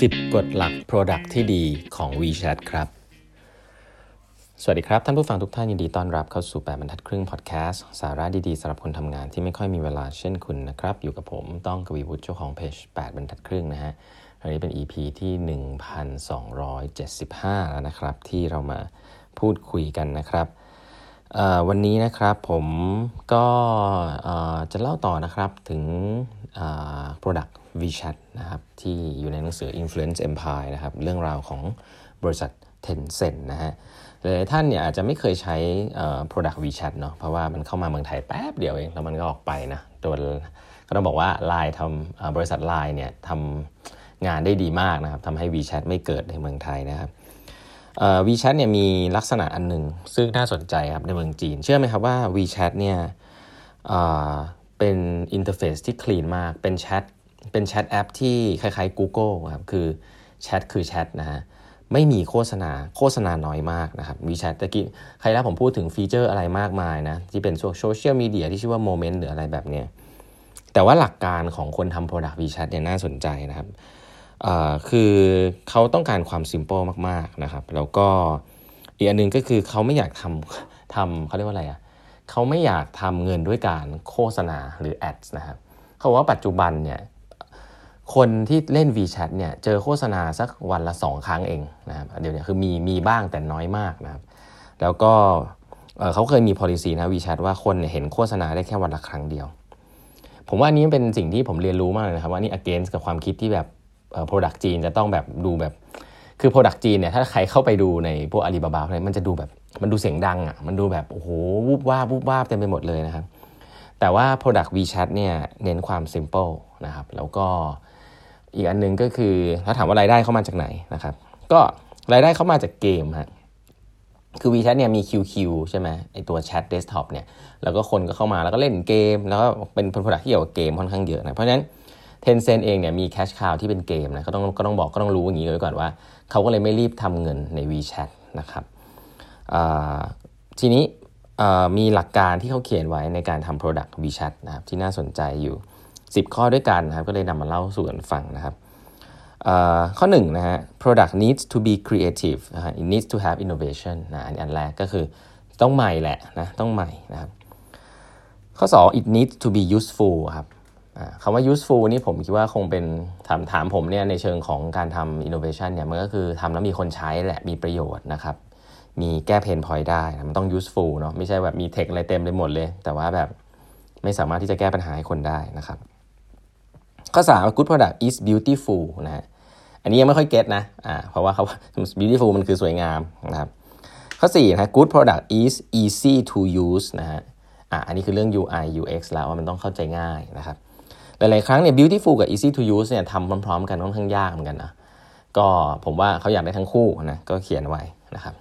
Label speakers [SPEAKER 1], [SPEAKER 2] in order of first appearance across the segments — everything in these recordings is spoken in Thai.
[SPEAKER 1] 10 กฎหลัก Product ที่ดีของ WeChat ครับ สวัสดีครับ ท่านผู้ฟังทุกท่านยินดีต้อนรับเข้าสู่ 8บรรทัดครึ่งพอดแคสต์สาระดีๆสำหรับคนทำงานที่ไม่ค่อยมีเวลาเช่นคุณนะครับ อยู่กับผมต้องกวีวุฒิเจ้าของเพจ8บรรทัดครึ่งนะฮะอันนี้เป็น EP ที่ 1275 แล้วนะครับ ที่เรามาพูดคุยกันนะครับวันนี้นะครับผมก็จะเล่าต่อนะครับถึง Product WeChat นะครับที่อยู่ในหนังสือ Influence Empire นะครับเรื่องราวของบริษัท Tencent นะฮะหลายท่านเนี่ยอาจจะไม่เคยใช้ Product WeChat เนาะเพราะว่ามันเข้ามาเมืองไทยแป๊บเดียวเอง แล้วมันก็ออกไปนะโดนก็ต้องบอกว่า Line ทำบริษัท Line เนี่ยทำงานได้ดีมากนะครับทำให้ WeChat ไม่เกิดในเมืองไทยนะครับวีแชทเนี่ยมีลักษณะอันหนึ่งซึ่งน่าสนใจครับในเมืองจีน เชื่อไหมครับว่า WeChat เนี่ยเป็น interface ที่ clean มากเป็นแชท เป็นแชทแอปที่คล้ายๆ Google ครับคือแชทคือแชทนะฮะไม่มีโฆษณาโฆษณาน้อยมากนะครับ WeChat ตะกี้ใครแล้วผมพูดถึง feature อะไรมากมายนะที่เป็นโซเชียลมีเดียที่ชื่อว่า Moments หรืออะไรแบบเนี้ยแต่ว่าหลักการของคนทำ Product WeChat เนี่ยน่าสนใจนะครับคือเขาต้องการความ simple มากๆนะครับ แล้วก็อีกอันนึงก็คือเขาไม่อยากทำทำเขาเรียกว่าอะไรอะ่ะเขาไม่อยากทำเงินด้วยการโฆษณาหรือแอดนะครับเขาบอกว่าปัจจุบันเนี่ย คนที่เล่น VChat เนี่ยเจอโฆษณาสักวันละ 2 ครั้งเองนะครับเดี๋ยวนี้คือมีมีบ้างแต่น้อยมากนะครับ แล้วก็เขาเคยมี policy นะ VChat ว่าคนเห็นโฆษณาได้แค่วันละครั้งเดียว ผมว่านี้เป็นสิ่งที่ผมเรียนรู้มากเลยนะครับ ว่านี่ against กับความคิดที่แบบ product จีนจะต้องแบบดูแบบคือ product จีนเนี่ยถ้าใครเข้าไปดูในพวกอาลีบาบาอะไรมันจะดูแบบมันดูเสียงดังอะมันดูแบบโอ้โหวูบวาบวูบวาบเต็มไปหมดเลยนะครับแต่ว่า product WeChat เนี่ยเน้นความ simple นะครับแล้วก็ อีกอันนึงก็คือถ้าถามว่ารายได้เข้ามาจากไหนนะครับ ก็รายได้เข้ามาจากเกมฮะคือ WeChat เนี่ยมี QQ ใช่ไหมไอตัวแชทเดสก์ท็อปเนี่ยแล้วก็คนก็เข้ามาแล้วก็เล่นเกม แล้วก็เป็นผลผลิตที่เกี่ยวกับเกมค่อนข้างเยอะนะเพราะฉะนั้น Tencent เองเนี่ยมีแคชคาวที่เป็นเกมนะก็ต้องก็ต้องบอกก็ต้องรู้อย่างนี้ไว้ก่อนว่า เขาก็เลยไม่รีบทำเงินใน WeChat นะครับทีนี้มีหลักการที่เขาเขียนไว้ในการทำ Product WeChat นะครับที่น่าสนใจอยู่ 10 ข้อด้วยกันนะครับ ก็เลยนำมาเล่าสู่กันฟังนะครับข้อ1นนะฮะ product needs to be creative นะฮะ it needs to have innovation นะอันแรกก็คือต้องใหม่แหละนะต้องใหม่นะครับ ข้อ 2 it needs to be useful ครับคำว่า useful นี่ผมคิดว่าคงเป็นถามถามผมเนี่ยในเชิงของการทำ innovation เนี่ยมันก็คือทำแล้วมีคนใช้แหละมีประโยชน์นะครับ มีแก้เพนพอยได้มันต้อง useful เนาะไม่ใช่แบบมีเทคอะไรเต็มไปหมดเลย แต่ว่าแบบไม่สามารถที่จะแก้ปัญหาให้คนได้นะครับ ข้อ3 good product is beautiful นะฮะอันนี้ยังไม่ค่อยเก็ตนะอ่าเพราะว่าเขา beautiful มันคือสวยงามนะครับข้อ4นะ good product is easy to use นะฮะอ่าอันนี้คือเรื่อง UI UX แล้วว่ามันต้องเข้าใจง่ายนะครับหลาย ๆ ครั้งเนี่ย beautiful กับ easy to use เนี่ยทำพร้อม ๆ กันค่อนข้างยากเหมือนกันนะก็ผมว่าเขาอยากได้ทั้งคู่นะก็เขียนไว้นะครับ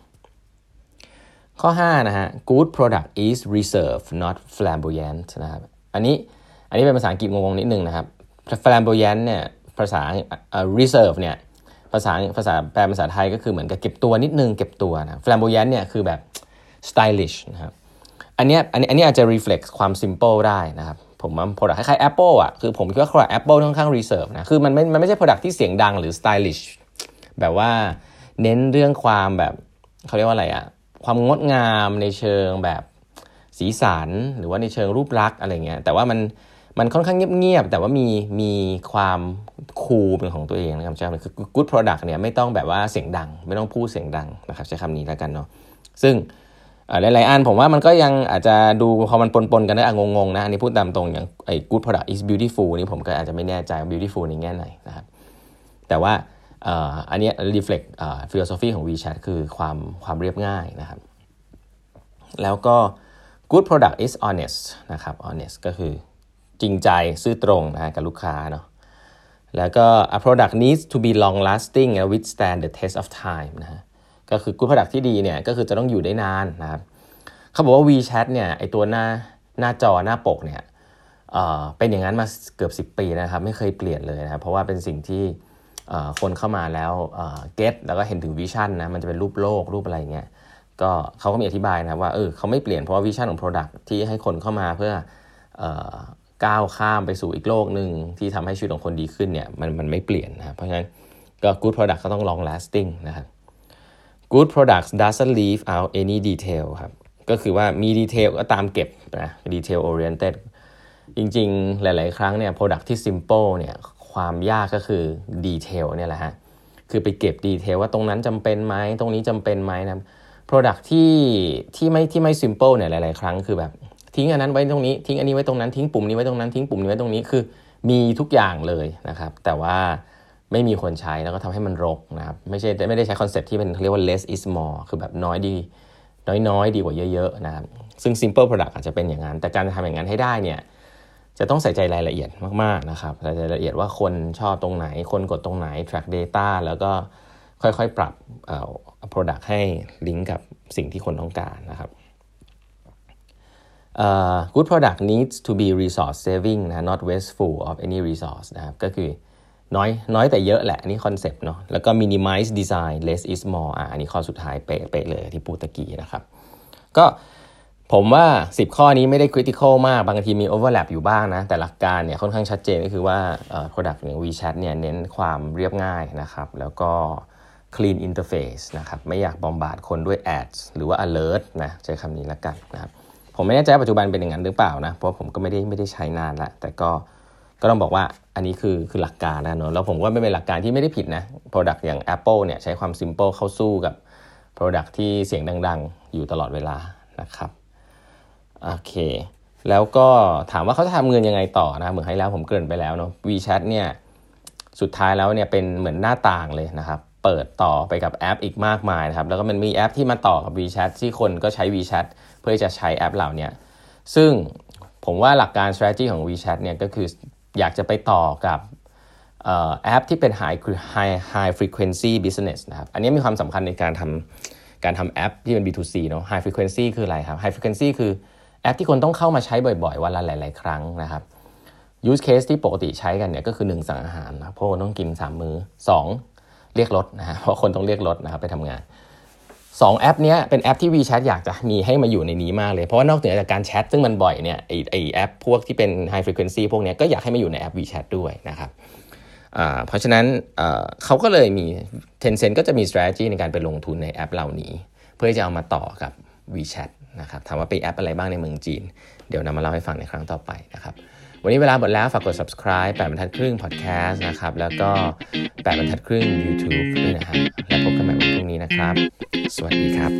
[SPEAKER 1] ข้อ5นะฮะ good product is reserved not flamboyant นะครับอันนี้อันนี้เป็นภาษาอังกฤษงงๆนิดนึงนะครับ flamboyant เนี่ยภาษา reserve เนี่ยภาษาภาษาแปลภาษาไทยก็คือเหมือนกับเก็บตัวนิดนึงเก็บตัวนะ flamboyant เนี่ยคือแบบ stylish นะครับอันนี้อันนี้อันนี้อาจจะ reflect ความ simple ได้นะครับผมว่า product คล้ายๆ Apple อะคือผมคิดว่า product Apple ค่อนข้าง reserve นะคือมันไม่มันไม่ใช่ product ที่เสียงดังหรือ stylish แบบว่าเน้นเรื่องความแบบเขาเรียกว่าอะไรอะความงดงามในเชิงแบบสีสันหรือว่าในเชิงรูปลักษณ์อะไรเงี้ยแต่ว่ามัน มันค่อนข้างเงียบๆแต่ว่ามีมีความคูลเป็นของตัวเองนะครับใช่ไหมคือ good product เนี่ยไม่ต้องแบบว่าเสียงดัง ไม่ต้องพูดเสียงดังนะครับใช้คำนี้แล้วกันเนาะซึ่งหลายๆอันผมว่ามันก็ยังอาจจะดูพอมันปนๆกันได้งงๆนะอันนี้พูดตามตรงอย่างไอ้ good product is beautiful นี่ผมก็อาจจะไม่แน่ใจ beautiful ในแง่ไหนนะครับแต่ว่าอันนี้ reflect philosophy ของ WeChat คือความความเรียบง่ายนะครับ แล้วก็ good product is honest นะครับ honest ก็คือ จริงใจซื่อตรงนะกับลูกค้าเนาะแล้วก็ a product needs to be long lasting and withstand the test of time นะฮะก็คือ good product ที่ดีเนี่ยก็คือจะต้องอยู่ได้นานนะครับเขาบอกว่า WeChat เนี่ยไอตัวหน้าหน้าจอหน้าปกเนี่ยเเป็นอย่างนั้นมาเกือบ 10 ปีนะครับ ไม่เคยเปลี่ยนเลยนะครับเพราะว่าเป็นสิ่งที่คนเข้ามาแล้วเก็ตแล้วก็เห็นถึงวิชั่นนะมันจะเป็นรูปโลกรูปอะไรเงี้ยก็เขาก็มีอธิบายนะว่าเออเขาไม่เปลี่ยนเพราะว่า vision ของ Product ที่ให้คนเข้ามาเพื่อ ก้าวข้ามไปสู่อีกโลกหนึ่งที่ทำให้ชีวิตของคนดีขึ้นเนี่ยมันมันไม่เปลี่ยนนะเพราะฉะนั้นก็ good product ก็ต้อง long lasting นะครับ good products doesn't leave out any detail ครับก็คือว่ามี detail ก็ตามเก็บนะ detail oriented จริงๆ หลาย ๆ ครั้งเนี่ย product ที่ simple เนี่ยความยากก็คือ detail เนี่ยแหละฮะคือไปเก็บ detail ว่าตรงนั้นจำเป็นไหมตรงนี้จำเป็นไหมนะ product ที่ที่ไม่ที่ไม่ simple เนี่ยหลาย ๆ ครั้งคือแบบ ทิ้งอันนั้นไว้ตรงนี้ทิ้งอันนี้ไว้ตรงนั้นทิ้งปุ่มนี้ไว้ตรงนั้นทิ้งปุ่มนี้ไว้ตรงนี้คือ มีทุกอย่างเลยนะครับ แต่ว่าไม่มีคนใช้แล้วก็ทำให้มันรกนะครับไม่ใช่ไม่ได้ใช้ concept ที่เป็นเรียกว่า less is more คือแบบน้อยดี น้อยๆ ดีกว่าเยอะๆนะครับซึ่ง simple product อาจจะเป็นอย่างนั้น แต่การทำอย่างนั้นให้ได้เนี่ยจะต้องใส่ใจรายละเอียดมากๆนะครับรายละเอียดว่าคนชอบตรงไหน คนกดตรงไหน track data แล้วก็ค่อยๆ ปรับ product ให้ลิงก์กับสิ่งที่คนต้องการนะครับ uh, good product needs to be resource saving นะ not wasteful of any resource นะครับก็คือน้อยน้อยแต่เยอะแหละ อันนี้คอนเซปต์เนาะแล้วก็ minimize design less is more อะอันนี้ข้อสุดท้ายเป๊ะๆเลยที่พูดตะกี้นะครับ ก็ผมว่า 10 ข้อนี้ไม่ได้ critical มาก บางทีมี overlap อยู่บ้างนะ แต่หลักการเนี่ยค่อนข้างชัดเจนก็คือว่า product อย่าง WeChat เนี่ยเน้นความเรียบง่ายนะครับ แล้วก็ clean interface นะครับ ไม่อยากบอมบาดคนด้วย ads หรือว่า alert นะใช้คำนี้ละกันนะครับ ผมไม่แน่ใจปัจจุบันเป็นอย่างนั้นหรือเปล่านะเพราะผมก็ไม่ได้ไม่ได้ใช้นานละแต่ก็ก็ต้องบอกว่าอันนี้คือคือหลักการนะเนอะแล้วผมว่าไม่เป็นหลักการที่ไม่ได้ผิดนะ Product อย่าง Apple เนี่ยใช้ความ simple เข้าสู้กับ Product ที่เสียงดัง ๆ อยู่ตลอดเวลานะครับโอเค แล้วก็ถามว่าเขาจะทำเงินยังไงต่อนะเหมือนให้แล้วผมเกริ่นไปแล้วเนาะ WeChat เนี่ยสุดท้ายแล้วเนี่ยเป็นเหมือนหน้าต่างเลยนะครับ เปิดต่อไปกับแอปอีกมากมายนะครับ แล้วก็มันมีแอปที่มาต่อกับ WeChat ที่คนก็ใช้ WeChat เพื่อจะใช้แอปเหล่านี้ซึ่งผมว่าหลักการ strategy ของ WeChat เนี่ยก็คืออยากจะไปต่อกับแอปที่เป็น high high high frequency business นะครับ อันนี้มีความสำคัญในการทำการทำแอปที่เป็น B2C เนาะ high frequency คืออะไรครับ high frequency คือแอปที่คนต้องเข้ามาใช้บ่อยๆ วันละหลาย ๆ ครั้งนะครับ use case ที่ปกติใช้กันเนี่ยก็คือ 1 สั่งอาหารนะเพราะต้องกิน 3 มือ้อ2 เรียกรถนะฮะเพราะคนต้องเรียกรถนะครับไปทำงาน 2 แอปนี้เป็นแอปที่ WeChat อยากจะมีให้มาอยู่ในนี้มากเลย เพราะว่านอกเหนือจากการแชทซึ่งมันบ่อยเนี่ยไอไอแอปพวกที่เป็น high frequency พวกนี้ก็อยากให้มาอยู่ในแอป WeChat ด้วยนะครับเพราะฉะนั้นเขาก็เลยมี Tencent ก็จะมี strategy ในการไปลงทุนในแอปเหล่านี้ เพื่อจะเอามาต่อกับ WeChat นะครับถามว่าเป็นแอปอะไรบ้างในเมืองจีน เดี๋ยวนำมาเล่าให้ฟังในครั้งต่อไปนะครับ วันนี้เวลาหมดแล้ว ฝากกด subscribe แปดบรรทัดครึ่ง podcast นะครับ แล้วก็แปดบรรทัดครึ่ง YouTube ด้วยนะฮะแล้วพบกันใหม่วันพรุ่งนี้นะครับ สวัสดีครับ